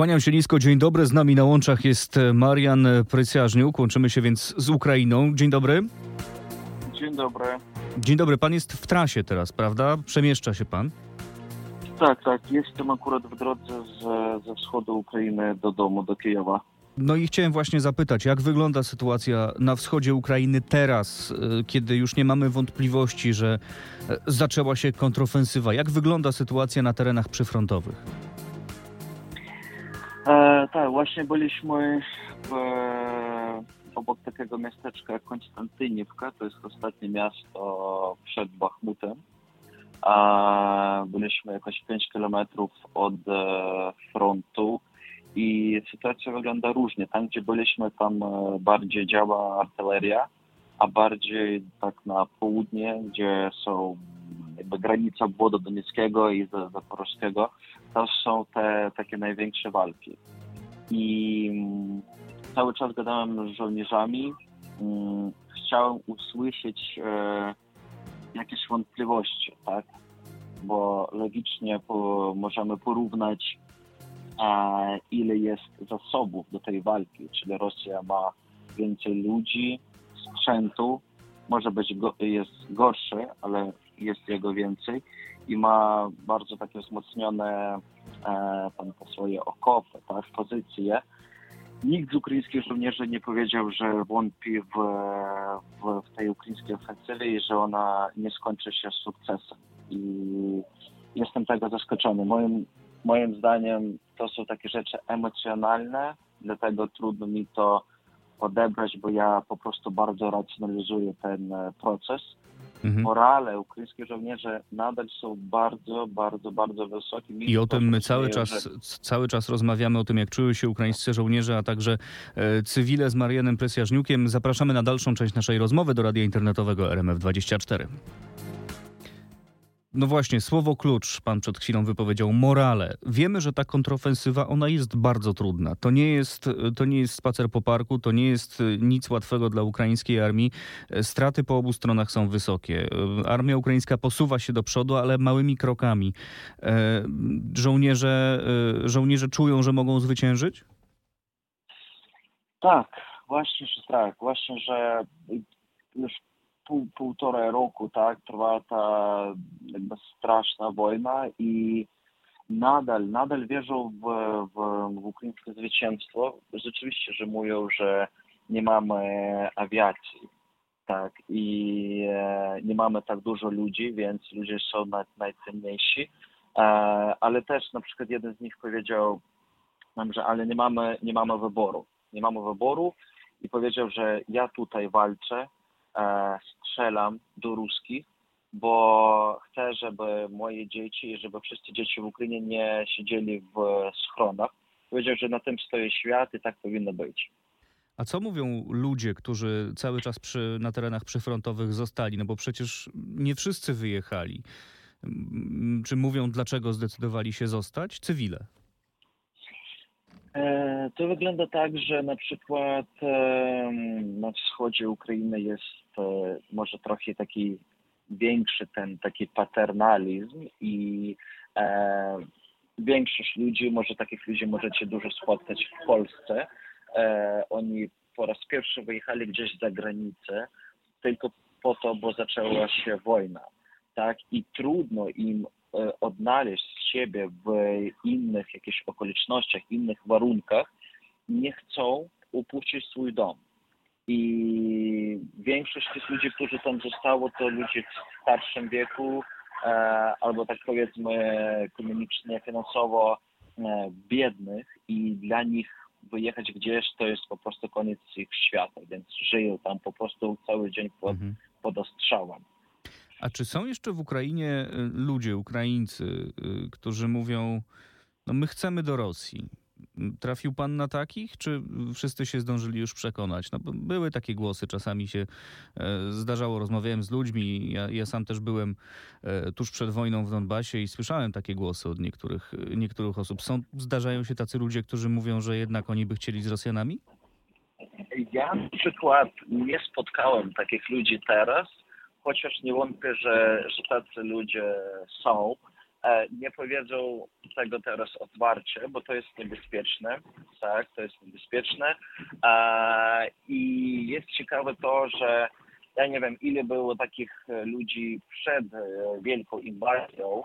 Kłaniam się nisko, dzień dobry. Z nami na łączach jest Marian Prycjażniuk. Łączymy się więc z Ukrainą. Dzień dobry. Dzień dobry. Dzień dobry. Pan jest w trasie teraz, prawda? Przemieszcza się pan? Tak, tak. Jestem akurat w drodze z, ze wschodu Ukrainy do domu, do Kijowa. No i chciałem właśnie zapytać, jak wygląda sytuacja na wschodzie Ukrainy teraz, y, kiedy już nie mamy wątpliwości, że e, zaczęła się kontrofensywa? Jak wygląda sytuacja na terenach przyfrontowych? E, tak, właśnie byliśmy w, obok takiego miasteczka jak Konstantyniewka, to jest ostatnie miasto przed Bachmutem. A byliśmy jakoś 5 kilometrów od e, frontu i sytuacja wygląda różnie. Tam, gdzie byliśmy, tam e, bardziej działa artyleria, a bardziej tak na południe, gdzie są jakby granica obwodu donieckiego i zaporożskiego, to są te takie największe walki. I mm, cały czas gadałem z żołnierzami. Mm, chciałem usłyszeć e, jakieś wątpliwości, tak? Bo logicznie po, możemy porównać, a, ile jest zasobów do tej walki. Czyli Rosja ma więcej ludzi, sprzętu, może być go, jest gorszy, ale jest jego więcej i ma bardzo takie wzmocnione e, tam, swoje okopy, tak, pozycje. Nikt z ukraińskich żołnierzy nie powiedział, że wątpi w, w, w tej ukraińskiej ofensywie i że ona nie skończy się sukcesem. I jestem tego zaskoczony. Moim, moim zdaniem to są takie rzeczy emocjonalne, dlatego trudno mi to odebrać, bo ja po prostu bardzo racjonalizuję ten e, proces. Mhm. Morale ukraińskich żołnierzy nadal są bardzo, bardzo, bardzo wysokie. I o tym my cały Że- czas, cały czas rozmawiamy o tym, jak czują się ukraińscy żołnierze, a także e, cywile z Marianem Presjażniukiem. Zapraszamy na dalszą część naszej rozmowy do radia internetowego RMF24. No właśnie, słowo klucz pan przed chwilą wypowiedział, morale. Wiemy, że ta kontrofensywa, ona jest bardzo trudna. To nie jest, to nie jest spacer po parku, to nie jest e, nic łatwego dla ukraińskiej armii. E, Straty po obu stronach są wysokie. E, Armia ukraińska posuwa się do przodu, ale małymi krokami. Żołnierze, żołnierze czują, że mogą zwyciężyć? Tak, właśnie, że tak. Właśnie, że już pół, półtora roku tak, trwa ta jakby straszna wojna i nadal, nadal wierzą w, w, w ukraińskie zwycięstwo. Rzeczywiście, że mówią, że nie mamy awiacji, tak, i e, nie mamy tak dużo ludzi, więc ludzie są naj, najcenniejsi. E, ale też na przykład jeden z nich powiedział nam, że ale nie mamy, nie mamy wyboru. Nie mamy wyboru i powiedział, że ja tutaj walczę, strzelam do ruskich, bo chcę, żeby moje dzieci, żeby wszyscy dzieci w Ukrainie nie siedzieli w schronach. Powiedział, że na tym stoi świat i tak powinno być. A co mówią ludzie, którzy cały czas przy, na terenach przyfrontowych zostali? No bo przecież nie wszyscy wyjechali. Mm, Czy mówią, dlaczego zdecydowali się zostać? Cywile. E, To wygląda tak, że na przykład em, na wschodzie Ukrainy jest e, może trochę taki większy ten taki paternalizm i e, większość ludzi, może takich ludzi możecie dużo spotkać w Polsce. E, oni po raz pierwszy wyjechali gdzieś za granicę tylko po to, bo zaczęła się wojna. Tak? I trudno im e, odnaleźć siebie w innych jakichś okolicznościach, innych warunkach, nie chcą upuścić swój dom. I większość tych ludzi, którzy tam zostało, to ludzie w starszym wieku, e, albo tak powiedzmy ekonomicznie, finansowo e, biednych i dla nich wyjechać gdzieś to jest po prostu koniec ich świata, więc żyją tam po prostu cały dzień pod, Mhm. pod ostrzałem. A czy są jeszcze w Ukrainie y, ludzie, Ukraińcy, y, którzy mówią, no my chcemy do Rosji? Trafił pan na takich, czy wszyscy się zdążyli już przekonać? No, były takie głosy, czasami się e, zdarzało, rozmawiałem z ludźmi, ja, ja sam też byłem e, tuż przed wojną w Donbasie i słyszałem takie głosy od niektórych, niektórych osób. Są, zdarzają się tacy ludzie, którzy mówią, że jednak oni by chcieli z Rosjanami? Ja na przykład nie spotkałem takich ludzi teraz, chociaż nie wątpię, że, że tacy ludzie są. e, nie powiedzą tego teraz otwarcie, bo to jest niebezpieczne, tak, to jest niebezpieczne. E, I jest ciekawe to, że ja nie wiem, ile było takich ludzi przed e, wielką inwazją,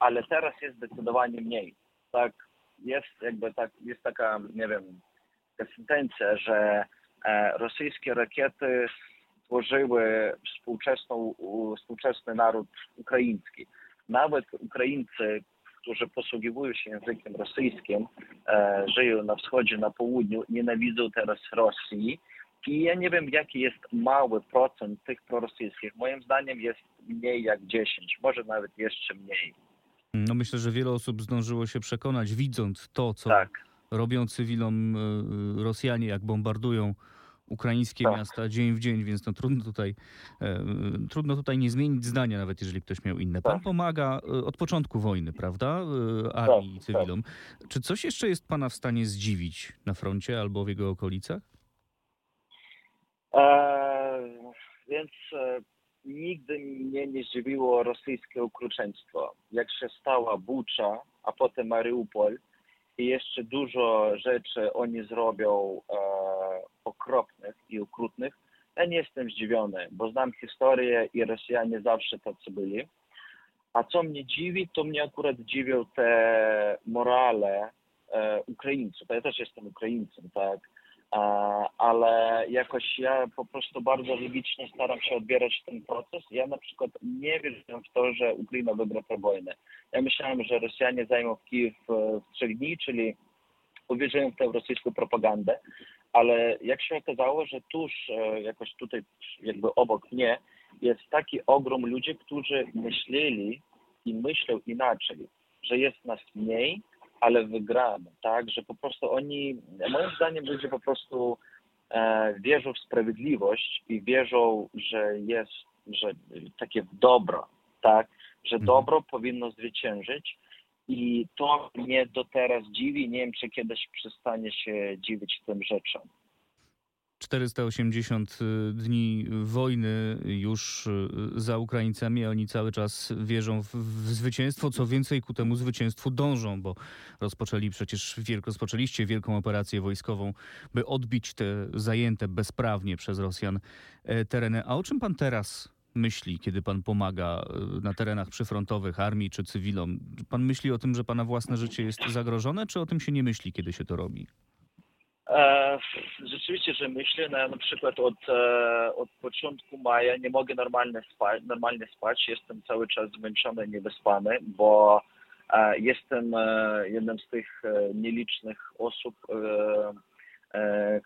ale teraz jest zdecydowanie mniej. Tak, jest jakby tak, jest taka, nie wiem, sentencja, że rosyjskie rakiety stworzyły współczesną, współczesny naród ukraiński. Nawet Ukraińcy, którzy posługiwują się językiem rosyjskim, e, żyją na wschodzie, na południu, nienawidzą teraz Rosji. I ja nie wiem, jaki jest mały procent tych prorosyjskich. Moim zdaniem jest mniej jak 10, może nawet jeszcze mniej. No myślę, że wiele osób zdążyło się przekonać, widząc to, co Tak, robią cywilom e, Rosjanie, jak bombardują ukraińskie Tak. miasta dzień w dzień, więc no trudno tutaj, e, trudno tutaj nie zmienić zdania, nawet jeżeli ktoś miał inne. Pan Tak. pomaga e, od początku wojny, prawda? E, Armii i Tak, cywilom. Czy coś jeszcze jest pana w stanie zdziwić na froncie albo w jego okolicach? E, więc e, nigdy mnie nie zdziwiło rosyjskie okrucieństwo. Jak się stała Bucza, a potem Mariupol i jeszcze dużo rzeczy oni zrobią e, okropnych i okrutnych, ja nie jestem zdziwiony, bo znam historię i Rosjanie zawsze tacy byli. A co mnie dziwi, to mnie akurat dziwią te morale e, Ukraińców. Ja też jestem Ukraińcem, tak? E, ale jakoś ja po prostu bardzo logicznie staram się odbierać ten proces. Ja na przykład nie wierzyłem w to, że Ukraina wygra tę wojnę. Ja myślałem, że Rosjanie zajmą Kijów e, w trzech dni, czyli uwierzyłem w tę rosyjską propagandę, ale jak się okazało, że tuż e, jakoś tutaj jakby obok mnie jest taki ogrom ludzi, którzy myśleli i myślą inaczej, że jest nas mniej, ale wygramy, tak, że po prostu oni, moim zdaniem ludzie po prostu e, wierzą w sprawiedliwość i wierzą, że jest, że takie dobro, tak, że Mhm. dobro powinno zwyciężyć i to mnie do teraz dziwi, nie wiem, czy kiedyś przestanie się dziwić tym rzeczom. 480 dni wojny już y, za Ukraińcami, a oni cały czas wierzą w, w zwycięstwo. Co więcej, ku temu zwycięstwu dążą, bo rozpoczęli przecież rozpoczęliście wielką operację wojskową, by odbić te zajęte bezprawnie przez Rosjan e, tereny. A o czym pan teraz myśli, kiedy pan pomaga e, na terenach przyfrontowych armii czy cywilom? Pan myśli o tym, że pana własne życie jest zagrożone, czy o tym się nie myśli, kiedy się to robi? E, rzeczywiście, że myślę, no, ja na przykład od, e, od początku maja nie mogę normalnie spać, normalnie spać, jestem cały czas zmęczony, niewyspany, bo e, jestem jednym z tych nielicznych osób,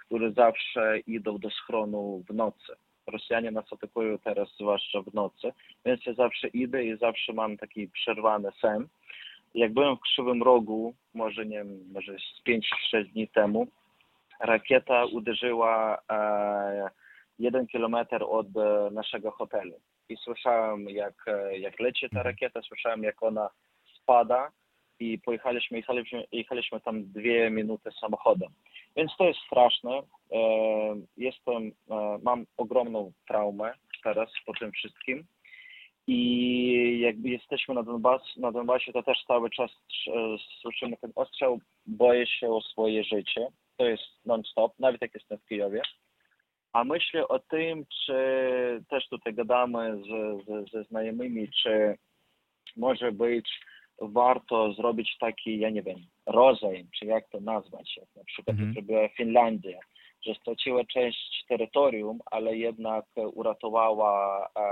które zawsze idą do schronu w nocy. Rosjanie nas atakują teraz zwłaszcza w nocy, więc ja zawsze idę i zawsze mam taki przerwany sen. Jak byłem w Krzywym Rogu, może nie wiem, może z 5-6 dni temu, rakieta uderzyła e, jeden kilometr od e, naszego hotelu. I słyszałem, jak, e, jak leci ta rakieta, słyszałem, jak ona spada i pojechaliśmy, jechaliśmy, jechaliśmy tam dwie minuty samochodem. Więc to jest straszne. Jestem, mam ogromną traumę teraz po tym wszystkim. I jakby jesteśmy na, Donbas, na Donbasie, to też cały czas słyszymy ten ostrzał, boję się o swoje życie. To jest non-stop, nawet jak jestem w Kijowie. A myślę o tym, czy też tutaj gadamy z, z, ze znajomymi, czy może być warto zrobić taki, ja nie wiem, rozejm, czy jak to nazwać, jak na przykład Mhm. to zrobiła Finlandia, że straciła część terytorium, ale jednak uratowała, e,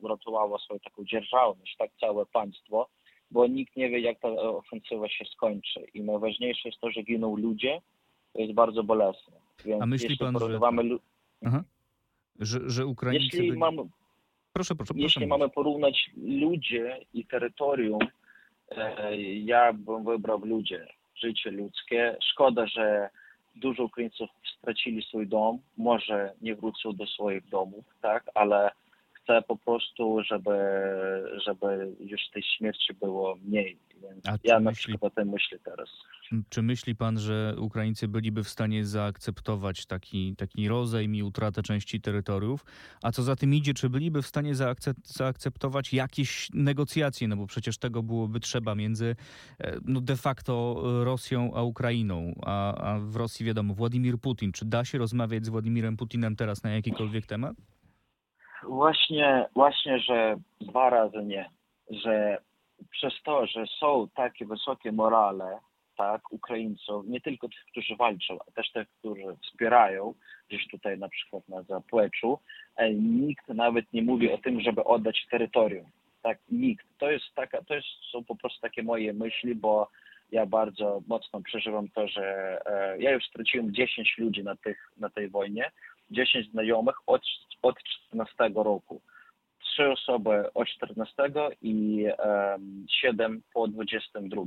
uratowała swoją taką dzierżawność, tak całe państwo, bo nikt nie wie, jak ta ofensywa się skończy. I najważniejsze jest to, że giną ludzie, jest bardzo bolesne. Więc A myśli pan, że- porównywamy, lu- Że, że Ukraińcy... jeśli mamy Proszę, proszę, proszę. jeśli mamy porównać ludzie i terytorium, e, ja bym wybrał ludzie, życie ludzkie. Szkoda, że dużo Ukraińców stracili swój dom, może nie wrócą do swoich domów, tak, ale chcę po prostu, żeby, żeby już tej śmierci było mniej. Więc A ja na myśli- przykład o tym myślę teraz. Czy myśli pan, że Ukraińcy byliby w stanie zaakceptować taki, taki rozejm i utratę części terytoriów? A co za tym idzie, czy byliby w stanie zaakce- zaakceptować jakieś negocjacje? No bo przecież tego byłoby trzeba między e, no de facto Rosją a Ukrainą. A, a w Rosji wiadomo, Władimir Putin. Czy da się rozmawiać z Władimirem Putinem teraz na jakikolwiek temat? Właśnie, właśnie, że dwa razy nie. Że przez to, że są takie wysokie morale, tak, Ukraińców, nie tylko tych, którzy walczą, a też tych, którzy wspierają, gdzieś tutaj na przykład na zapleczu, e, nikt nawet nie mówi o tym, żeby oddać terytorium. Tak, nikt. To jest taka, to jest, są po prostu takie moje myśli, bo ja bardzo mocno przeżywam to, że e, ja już straciłem 10 ludzi na, tych, na tej wojnie, 10 znajomych od, od 14 roku. Trzy osoby od 14 i um, 7 po 22.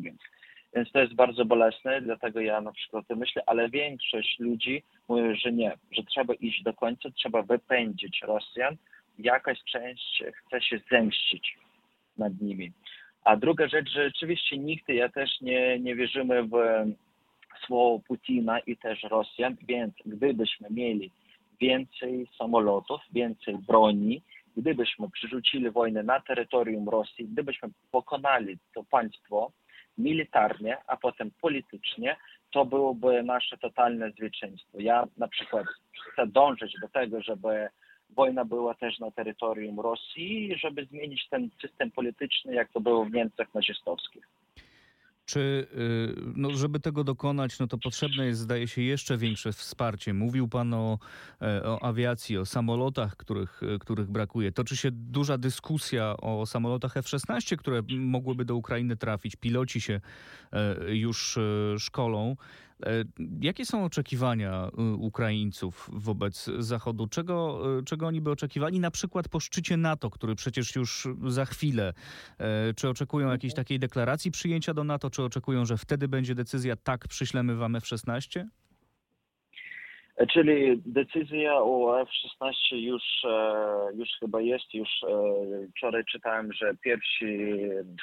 Więc to jest bardzo bolesne, dlatego ja na przykład o tym myślę, ale większość ludzi mówi, że nie, że trzeba iść do końca, trzeba wypędzić Rosjan. Jakaś część chce się zemścić nad nimi. A druga rzecz, że rzeczywiście nikt, ja też nie, nie wierzymy w słowo Putina i też Rosjan, więc gdybyśmy mieli więcej samolotów, więcej broni, gdybyśmy przerzucili wojnę na terytorium Rosji, gdybyśmy pokonali to państwo militarnie, a potem politycznie, to byłoby nasze totalne zwycięstwo. Ja na przykład chcę dążyć do tego, żeby wojna była też na terytorium Rosji, żeby zmienić ten system polityczny, jak to było w Niemczech nazistowskich. Czy, y, no, żeby tego dokonać, no to potrzebne jest, zdaje się, jeszcze większe wsparcie. Mówił pan o, e, o awiacji, o samolotach, których, e, których brakuje. Toczy się duża dyskusja o samolotach F-16, które mogłyby do Ukrainy trafić. Piloci się e, już szkolą. E, Jakie są oczekiwania y, Ukraińców wobec Zachodu? Czego, y, czego oni by oczekiwali, na przykład po szczycie NATO, który przecież już za chwilę? E, Czy oczekują jakiejś takiej deklaracji przyjęcia do NATO, czy oczekują, że wtedy będzie decyzja tak, przyślemy wam F-16? E, Czyli decyzja o F-16 już, już chyba jest, już wczoraj czytałem, że pierwsi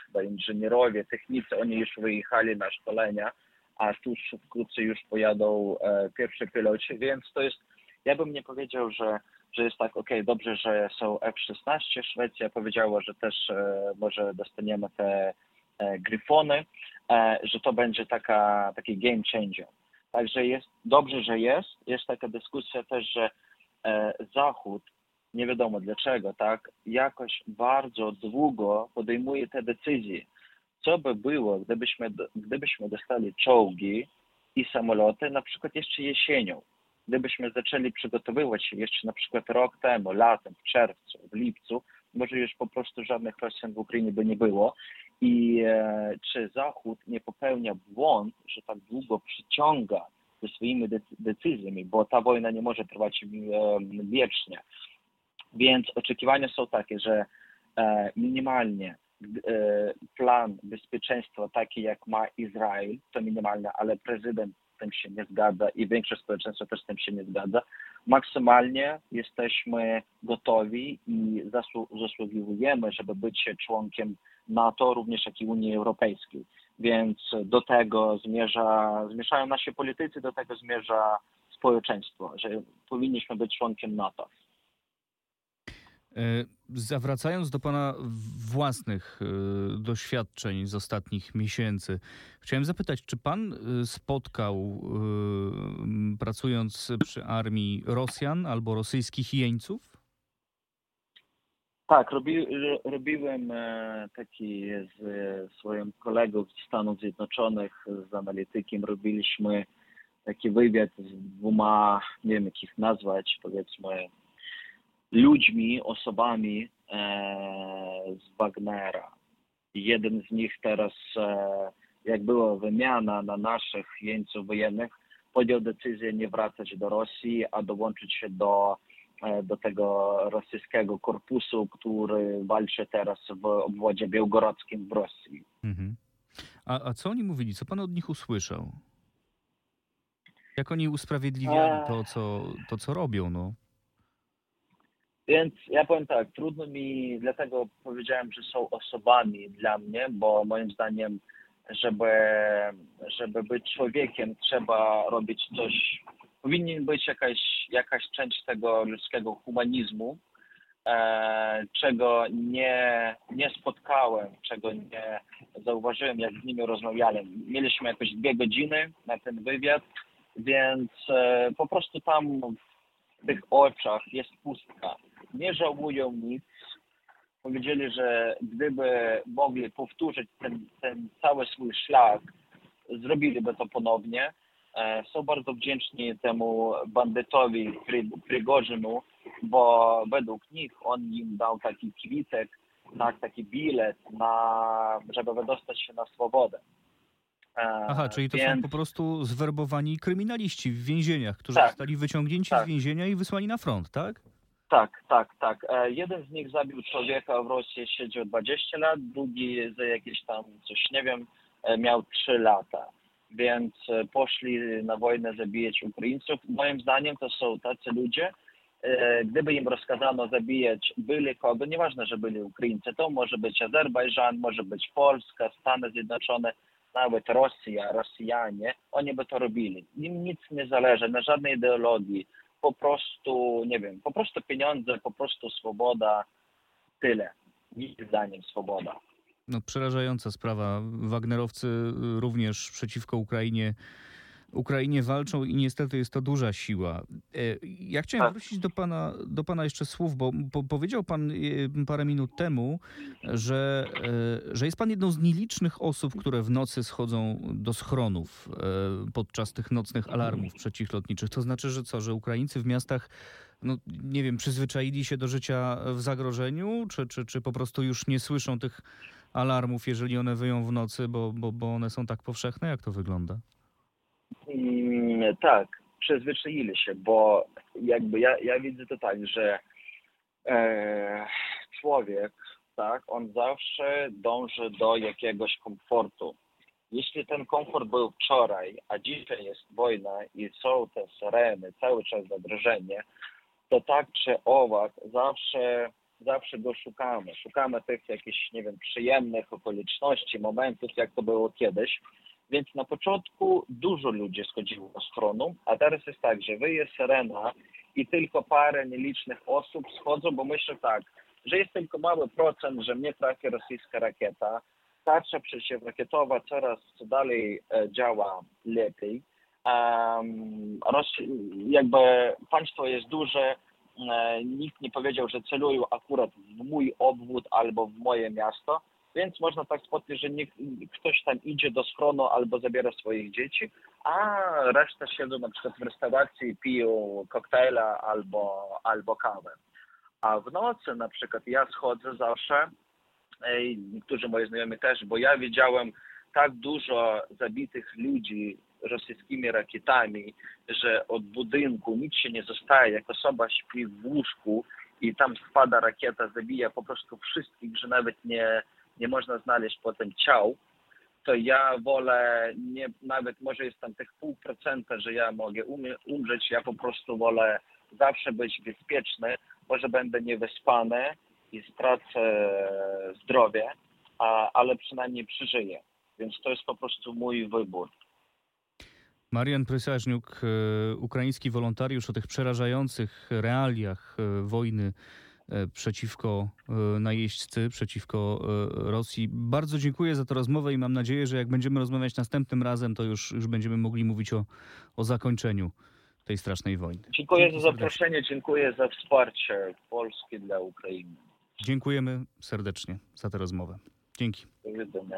chyba inżynierowie, technicy, oni już wyjechali na szkolenia, a tuż wkrótce już pojadą e, pierwsi piloci, więc to jest, ja bym nie powiedział, że, że jest tak, okej, dobrze, że są F-16, Szwecja powiedziała, że też e, może dostaniemy te e, Gryfony, e, że to będzie taka, taki game changer. Także jest dobrze, że jest. Jest taka dyskusja też, że e, Zachód, nie wiadomo dlaczego, tak, jakoś bardzo długo podejmuje te decyzje. Co by było, gdybyśmy, gdybyśmy dostali czołgi i samoloty, na przykład jeszcze jesienią? Gdybyśmy zaczęli przygotowywać się jeszcze na przykład rok temu, latem, w czerwcu, w lipcu, może już po prostu żadnych Rosjan w Ukrainie by nie było. I e, czy Zachód nie popełnia błąd, że tak długo przyciąga ze swoimi decy- decyzjami, bo ta wojna nie może trwać e, wiecznie. Więc oczekiwania są takie, że e, minimalnie plan bezpieczeństwa taki jak ma Izrael, to minimalne, ale prezydent z tym się nie zgadza i większość społeczeństwa też z tym się nie zgadza. Maksymalnie jesteśmy gotowi i zasłu- zasługiwujemy, żeby być członkiem NATO, również jak i Unii Europejskiej. Więc do tego zmierza, zmierzają nasi politycy, do tego zmierza społeczeństwo, że powinniśmy być członkiem NATO. E, Zawracając do Pana własnych e, doświadczeń z ostatnich miesięcy, chciałem zapytać, czy Pan e, spotkał, pracując przy armii Rosjan albo rosyjskich jeńców? Tak, robi, ro- robiłem taki z swoim kolegą z Stanów Zjednoczonych, z analitykiem, robiliśmy taki wywiad z dwoma, nie wiem jak ich nazwać, powiedzmy, ludźmi, osobami e, z Wagnera. Jeden z nich teraz, e, jak była wymiana na naszych jeńców wojennych, podjął decyzję nie wracać do Rosji, a dołączyć się do, e, do tego rosyjskiego korpusu, który walczy teraz w obwodzie białgorodzkim w Rosji. Mhm. A, a co oni mówili? Co Pan od nich usłyszał? Jak oni usprawiedliwiali to, co, to, co robią? No? Więc ja powiem tak, trudno mi, dlatego powiedziałem, że są osobami dla mnie, bo moim zdaniem, żeby, żeby być człowiekiem, trzeba robić coś, powinien być jakaś, jakaś część tego ludzkiego humanizmu, e, czego nie, nie spotkałem, czego nie zauważyłem, jak z nimi rozmawiałem. Mieliśmy jakoś dwie godziny na ten wywiad, więc e, po prostu tam w tych oczach jest pustka. Nie żałują nic. Powiedzieli, że gdyby mogli powtórzyć ten, ten cały swój szlak, zrobiliby to ponownie. E, Są bardzo wdzięczni temu bandytowi Prigorzynu, bo według nich on im dał taki kwitek, tak, taki bilet, na, żeby wydostać się na swobodę. E, Aha, czyli to są więc- po prostu zwerbowani kryminaliści w więzieniach, którzy Tak. zostali wyciągnięci Tak. z więzienia i wysłani na front, tak? Tak, tak, tak. E, Jeden z nich zabił człowieka w Rosji, siedział 20 lat, drugi za jakieś tam coś, nie wiem, e, miał 3 lata. Więc e, poszli na wojnę zabijać Ukraińców. Moim zdaniem to są tacy ludzie, gdyby im rozkazano zabijać byle kogo, nieważne, że byli Ukraińcy, to może być Azerbejdżan, może być Polska, Stany Zjednoczone, nawet Rosja, Rosjanie, oni by to robili. Im nic nie zależy, na żadnej ideologii, po prostu, nie wiem, po prostu pieniądze, po prostu swoboda, tyle. Ich zdaniem swoboda. No, przerażająca sprawa. Wagnerowcy również przeciwko Ukrainie, Ukrainie walczą i niestety jest to duża siła. E, Ja chciałem Tak. wrócić do pana, do pana jeszcze słów, bo po, powiedział pan y, parę minut temu, że, e, że jest pan jedną z nielicznych osób, które w nocy schodzą do schronów e, podczas tych nocnych alarmów przeciwlotniczych. To znaczy, że co, że Ukraińcy w miastach no nie wiem, przyzwyczaili się do życia w zagrożeniu, czy, czy, czy po prostu już nie słyszą tych alarmów, jeżeli one wyją w nocy, bo, bo, bo one są tak powszechne? Jak to wygląda? Mm, tak, przyzwyczaili się, bo jakby ja, ja widzę to tak, że e, człowiek, tak, on zawsze dąży do jakiegoś komfortu. Jeśli ten komfort był wczoraj, a dzisiaj jest wojna i są te syreny, cały czas zagrożenie, to tak czy owak zawsze, zawsze go szukamy. Szukamy tych jakichś, nie wiem, przyjemnych okoliczności, momentów, jak to było kiedyś. Więc na początku dużo ludzi schodziło do schronu, a teraz jest tak, że wyje syrena i tylko parę nielicznych osób schodzą, bo myślę tak, że jest tylko mały procent, że mnie trafi rosyjska rakieta. Tarcza przeciwrakietowa coraz dalej e, działa lepiej. Um, jakby państwo jest duże, e, nikt nie powiedział, że celują akurat w mój obwód albo w moje miasto, więc można tak spotkać, że nikt, ktoś tam idzie do schronu albo zabiera swoich dzieci, a reszta siedzą na przykład w restauracji i piją koktajla albo, albo kawę. A w nocy na przykład ja schodzę zawsze, i niektórzy moi znajomi też, bo ja widziałem tak dużo zabitych ludzi rosyjskimi rakietami, że od budynku nic się nie zostaje, jak osoba śpi w łóżku i tam spada rakieta, zabija po prostu wszystkich, że nawet nie, nie można znaleźć potem ciał, to ja wolę, nie, nawet może jest tam tych pół procenta, że ja mogę umie, umrzeć, ja po prostu wolę zawsze być bezpieczny, może będę niewyspany i stracę zdrowie, a, ale przynajmniej przeżyję. Więc to jest po prostu mój wybór. Marian Prysaźniuk, e, ukraiński wolontariusz o tych przerażających realiach e, wojny przeciwko e, najeźdźcy, przeciwko e, Rosji. Bardzo dziękuję za tę rozmowę i mam nadzieję, że jak będziemy rozmawiać następnym razem, to już, już będziemy mogli mówić o, o zakończeniu tej strasznej wojny. Dziękuję Dzięki za serdecznie. zaproszenie, dziękuję za wsparcie Polski dla Ukrainy. Dziękujemy serdecznie za tę rozmowę. Dzięki. Do widzenia.